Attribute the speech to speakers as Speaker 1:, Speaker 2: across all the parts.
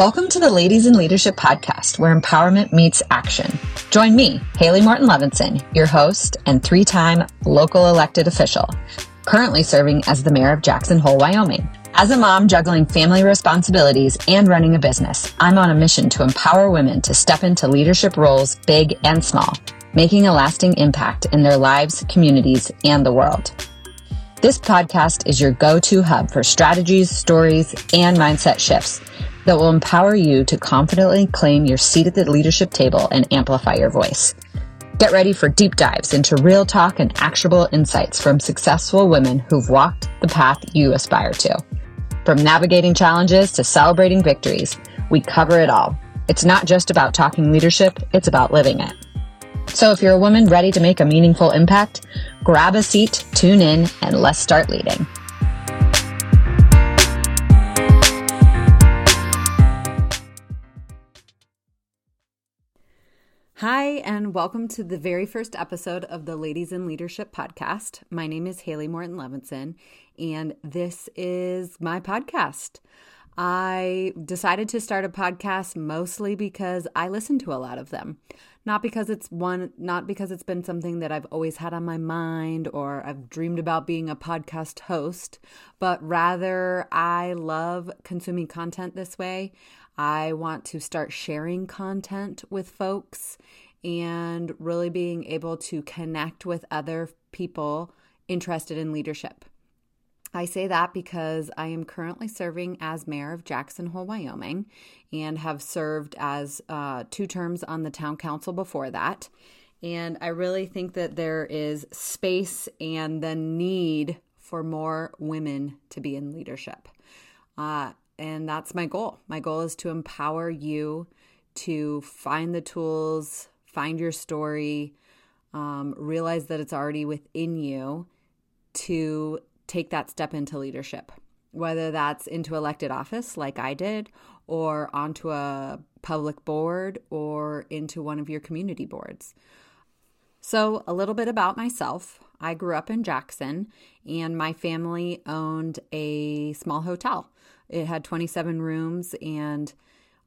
Speaker 1: Welcome to the Ladies in Leadership podcast, where empowerment meets action. Join me, Hailey Morton Levinson, your host and three time local elected official, currently serving as the mayor of Jackson Hole, Wyoming. As a mom juggling family responsibilities and running a business, I'm on a mission to empower women to step into leadership roles, big and small, making a lasting impact in their lives, communities, and the world. This podcast is your go to hub for strategies, stories, and mindset shifts that will empower you to confidently claim your seat at the leadership table and amplify your voice. Get ready for deep dives into real talk and actionable insights from successful women who've walked the path you aspire to. From navigating challenges to celebrating victories, we cover it all. It's not just about talking leadership, it's about living it. So if you're a woman ready to make a meaningful impact, grab a seat, tune in, and let's start leading. Hi, and welcome to the very first episode of the Ladies in Leadership podcast. My name is Hailey Morton Levinson, and this is my podcast. I decided to start a podcast mostly because I listen to a lot of them. Not because it's one, not because it's been something that I've always had on my mind or I've dreamed about being a podcast host, but rather I love consuming content this way. I want to start sharing content with folks and really being able to connect with other people interested in leadership. I say that because I am currently serving as mayor of Jackson Hole, Wyoming, and have served as uh, two terms on the town council before that. And I really think that there is space and the need for more women to be in leadership. Uh, and that's my goal. My goal is to empower you to find the tools, find your story, um, realize that it's already within you to take that step into leadership, whether that's into elected office like I did, or onto a public board, or into one of your community boards. So, a little bit about myself. I grew up in Jackson, and my family owned a small hotel. It had 27 rooms, and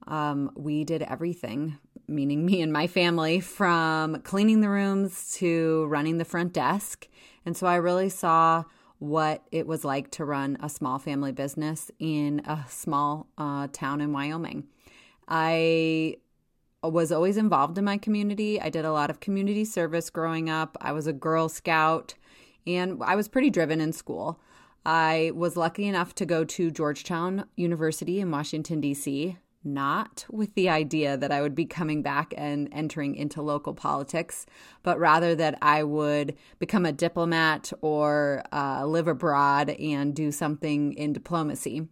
Speaker 1: um, we did everything, meaning me and my family, from cleaning the rooms to running the front desk. And so I really saw what it was like to run a small family business in a small uh, town in Wyoming. I was always involved in my community. I did a lot of community service growing up. I was a Girl Scout and I was pretty driven in school. I was lucky enough to go to Georgetown University in Washington, D.C not with the idea that I would be coming back and entering into local politics, but rather that I would become a diplomat or uh, live abroad and do something in diplomacy.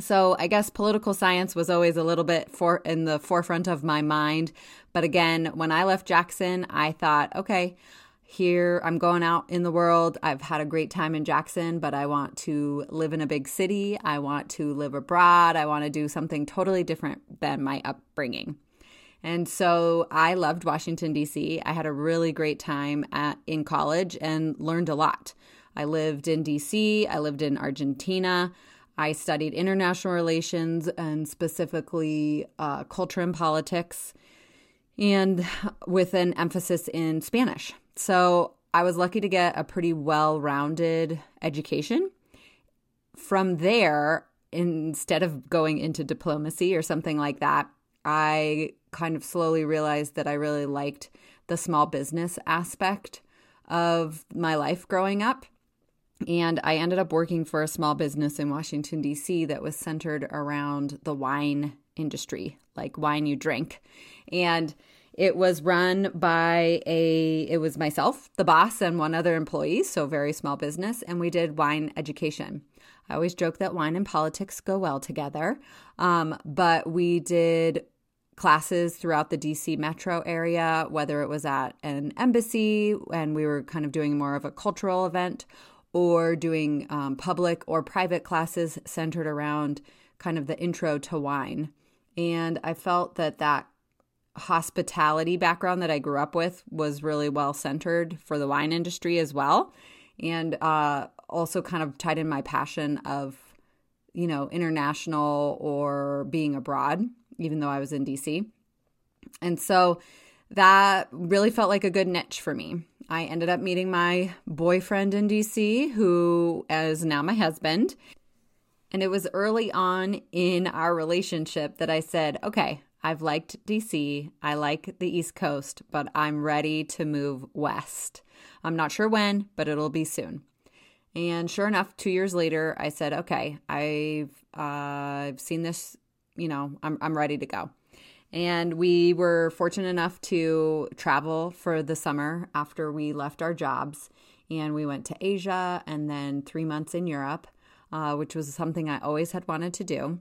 Speaker 1: So I guess political science was always a little bit for in the forefront of my mind, but again, when I left Jackson, I thought, okay, here I'm going out in the world. I've had a great time in Jackson, but I want to live in a big city. I want to live abroad. I want to do something totally different than my upbringing. And so I loved Washington, D.C. I had a really great time at, in college and learned a lot. I lived in D.C., I lived in Argentina. I studied international relations and specifically uh, culture and politics, and with an emphasis in Spanish. So I was lucky to get a pretty well rounded education. From there, instead of going into diplomacy or something like that, I kind of slowly realized that I really liked the small business aspect of my life growing up. And I ended up working for a small business in Washington, D.C. that was centered around the wine industry, like wine you drink. And it was run by a, it was myself, the boss, and one other employee, so very small business, and we did wine education. I always joke that wine and politics go well together, um, but we did classes throughout the DC metro area, whether it was at an embassy and we were kind of doing more of a cultural event or doing um, public or private classes centered around kind of the intro to wine. And I felt that that hospitality background that I grew up with was really well centered for the wine industry as well. And uh, also kind of tied in my passion of you know, international or being abroad, even though I was in DC. And so that really felt like a good niche for me. I ended up meeting my boyfriend in DC, who is now my husband. And it was early on in our relationship that I said, okay, I've liked DC, I like the East Coast, but I'm ready to move west. I'm not sure when, but it'll be soon. And sure enough, two years later, I said, okay, I've, uh, I've seen this, you know, I'm, I'm ready to go. And we were fortunate enough to travel for the summer after we left our jobs. And we went to Asia and then three months in Europe, uh, which was something I always had wanted to do.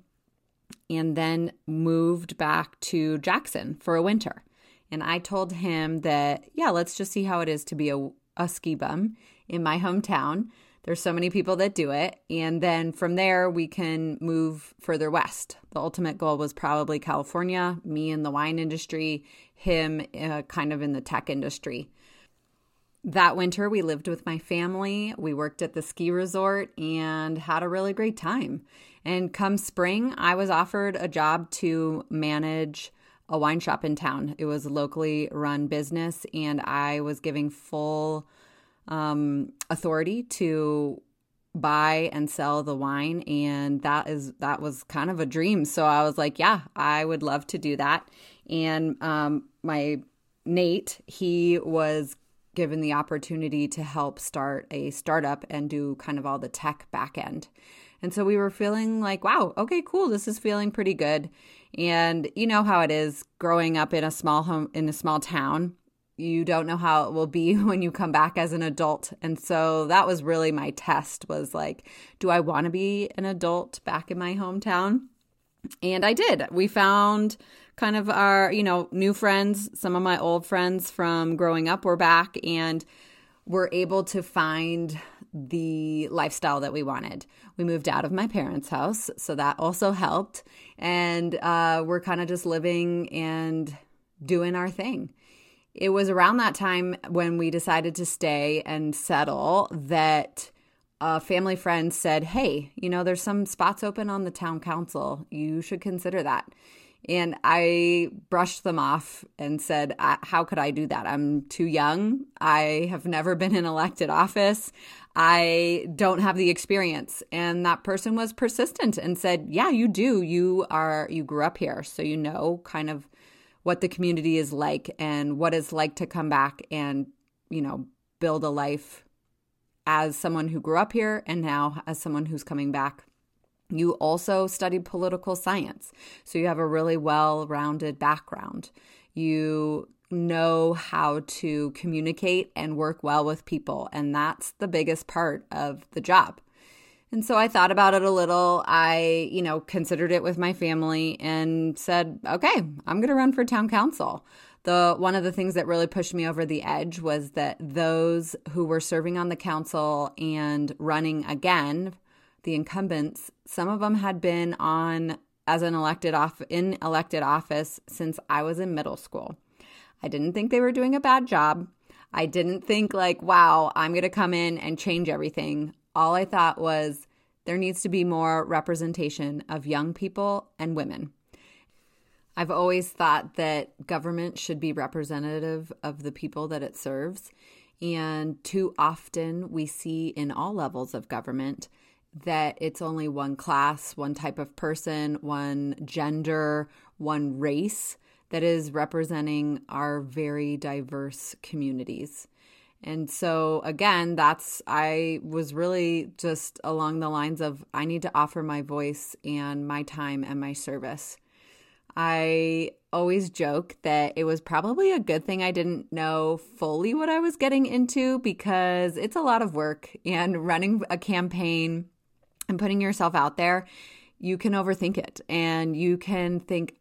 Speaker 1: And then moved back to Jackson for a winter. And I told him that, yeah, let's just see how it is to be a, a ski bum in my hometown. There's so many people that do it. And then from there, we can move further west. The ultimate goal was probably California, me in the wine industry, him uh, kind of in the tech industry. That winter, we lived with my family. We worked at the ski resort and had a really great time. And come spring, I was offered a job to manage a wine shop in town. It was a locally run business, and I was giving full um, authority to buy and sell the wine and that is that was kind of a dream. So i was like yeah i would love to do that. And um, my nate he was given the opportunity to help start a startup and do kind of all the tech back end. And so we were feeling like wow okay cool this is feeling pretty good. And you know how it is growing up in a small home in a small town you don't know how it will be when you come back as an adult and so that was really my test was like do i want to be an adult back in my hometown and i did we found kind of our you know new friends some of my old friends from growing up were back and were able to find the lifestyle that we wanted. We moved out of my parents' house, so that also helped. And uh, we're kind of just living and doing our thing it was around that time when we decided to stay and settle that a family friend said, Hey, you know, there's some spots open on the town council. You should consider that. And I brushed them off and said, How could I do that? I'm too young. I have never been in elected office. I don't have the experience. And that person was persistent and said, Yeah, you do. You are, you grew up here. So you know kind of what the community is like and what it's like to come back and, you know, build a life as someone who grew up here and now as someone who's coming back. You also studied political science, so you have a really well rounded background. You know how to communicate and work well with people, and that's the biggest part of the job. And so I thought about it a little. I, you know, considered it with my family and said, okay, I'm going to run for town council. The one of the things that really pushed me over the edge was that those who were serving on the council and running again, the incumbents, some of them had been on as an elected off in elected office since I was in middle school. I didn't think they were doing a bad job. I didn't think like, wow, I'm going to come in and change everything all I thought was there needs to be more representation of young people and women. I've always thought that government should be representative of the people that it serves. And too often we see in all levels of government that it's only one class, one type of person, one gender, one race that is representing our very diverse communities. And so, again, that's, I was really just along the lines of I need to offer my voice and my time and my service. I always joke that it was probably a good thing I didn't know fully what I was getting into because it's a lot of work and running a campaign and putting yourself out there, you can overthink it and you can think,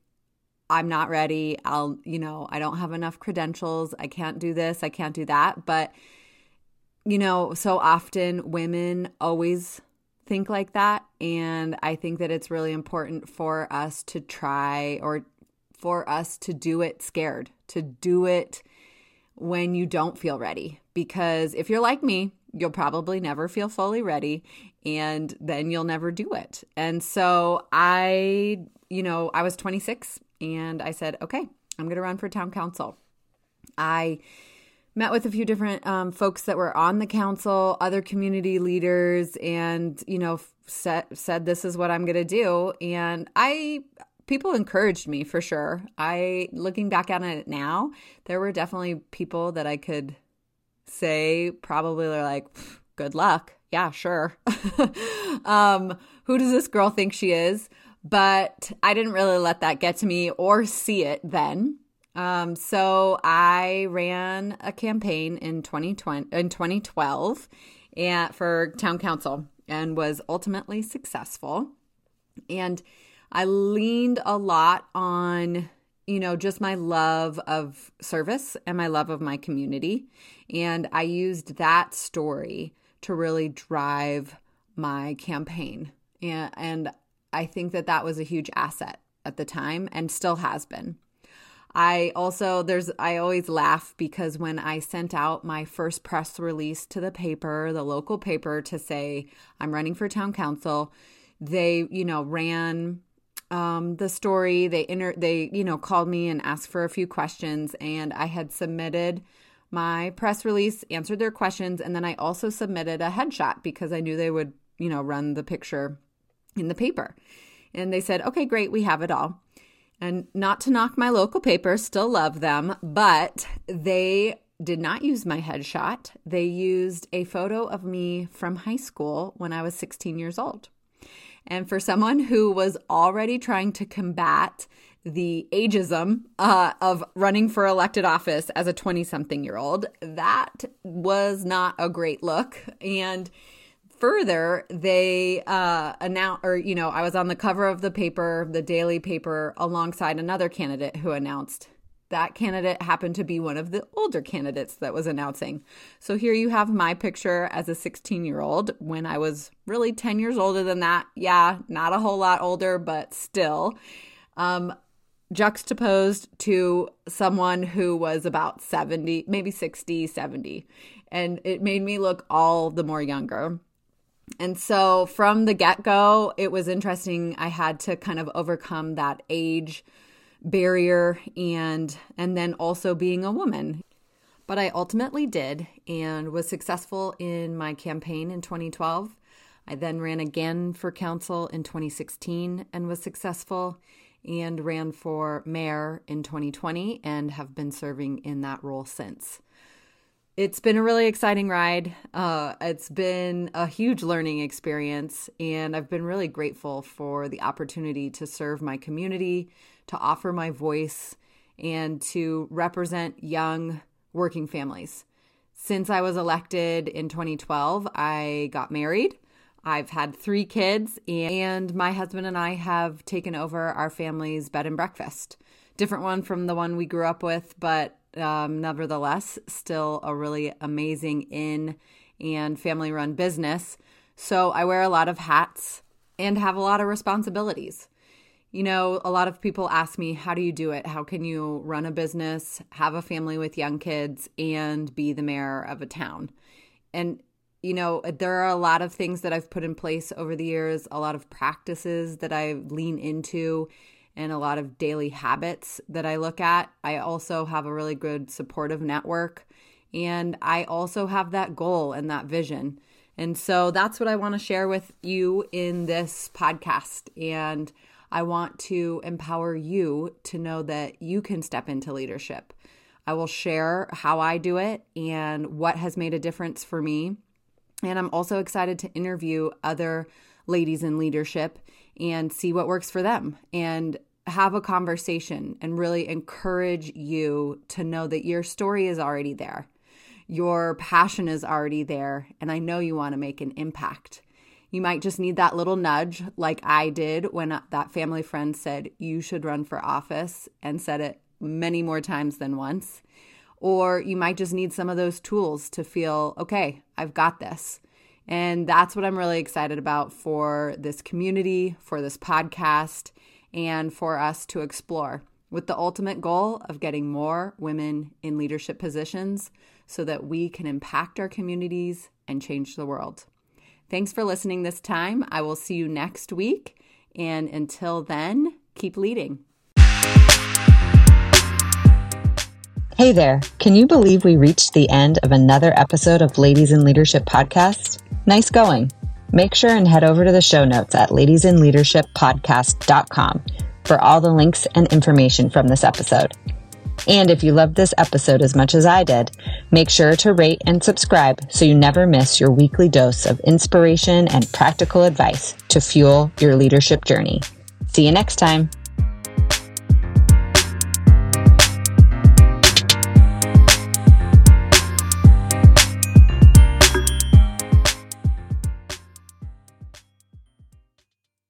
Speaker 1: I'm not ready. I'll, you know, I don't have enough credentials. I can't do this. I can't do that. But, you know, so often women always think like that. And I think that it's really important for us to try or for us to do it scared, to do it when you don't feel ready. Because if you're like me, you'll probably never feel fully ready and then you'll never do it. And so I, you know, I was 26 and I said, okay, I'm going to run for town council. I met with a few different um, folks that were on the council, other community leaders, and you know said said this is what I'm going to do. And I people encouraged me for sure. I looking back at it now, there were definitely people that I could say probably are like, good luck. Yeah, sure. um, who does this girl think she is? But I didn't really let that get to me or see it then. Um, so I ran a campaign in 2020 in 2012 and for town council and was ultimately successful. And I leaned a lot on you know, just my love of service and my love of my community. And I used that story to really drive my campaign. And, and I think that that was a huge asset at the time and still has been. I also there's I always laugh because when I sent out my first press release to the paper, the local paper to say I'm running for town council, they, you know, ran um, the story. They inter- they you know called me and asked for a few questions and I had submitted my press release, answered their questions, and then I also submitted a headshot because I knew they would, you know, run the picture in the paper. And they said, "Okay, great, we have it all." And not to knock my local paper, still love them, but they did not use my headshot. They used a photo of me from high school when I was 16 years old. And for someone who was already trying to combat the ageism uh, of running for elected office as a 20 something year old, that was not a great look. And further, they uh, announced, or, you know, I was on the cover of the paper, the daily paper, alongside another candidate who announced. That candidate happened to be one of the older candidates that was announcing. So here you have my picture as a 16 year old when I was really 10 years older than that. Yeah, not a whole lot older, but still. Um, juxtaposed to someone who was about 70, maybe 60, 70. And it made me look all the more younger. And so from the get go, it was interesting. I had to kind of overcome that age barrier and and then also being a woman. But I ultimately did and was successful in my campaign in 2012. I then ran again for council in 2016 and was successful and ran for mayor in 2020 and have been serving in that role since it's been a really exciting ride. Uh, it's been a huge learning experience, and I've been really grateful for the opportunity to serve my community, to offer my voice, and to represent young working families. Since I was elected in 2012, I got married. I've had three kids, and my husband and I have taken over our family's bed and breakfast. Different one from the one we grew up with, but um, nevertheless, still a really amazing inn and family run business. So I wear a lot of hats and have a lot of responsibilities. You know, a lot of people ask me, how do you do it? How can you run a business, have a family with young kids, and be the mayor of a town? And, you know, there are a lot of things that I've put in place over the years, a lot of practices that I lean into and a lot of daily habits that I look at. I also have a really good supportive network. And I also have that goal and that vision. And so that's what I want to share with you in this podcast. And I want to empower you to know that you can step into leadership. I will share how I do it and what has made a difference for me. And I'm also excited to interview other ladies in leadership and see what works for them. And have a conversation and really encourage you to know that your story is already there. Your passion is already there. And I know you want to make an impact. You might just need that little nudge, like I did when that family friend said, You should run for office, and said it many more times than once. Or you might just need some of those tools to feel, okay, I've got this. And that's what I'm really excited about for this community, for this podcast, and for us to explore with the ultimate goal of getting more women in leadership positions so that we can impact our communities and change the world. Thanks for listening this time. I will see you next week. And until then, keep leading.
Speaker 2: Hey there. Can you believe we reached the end of another episode of Ladies in Leadership podcast? Nice going. Make sure and head over to the show notes at ladiesinleadershippodcast.com for all the links and information from this episode. And if you loved this episode as much as I did, make sure to rate and subscribe so you never miss your weekly dose of inspiration and practical advice to fuel your leadership journey. See you next time.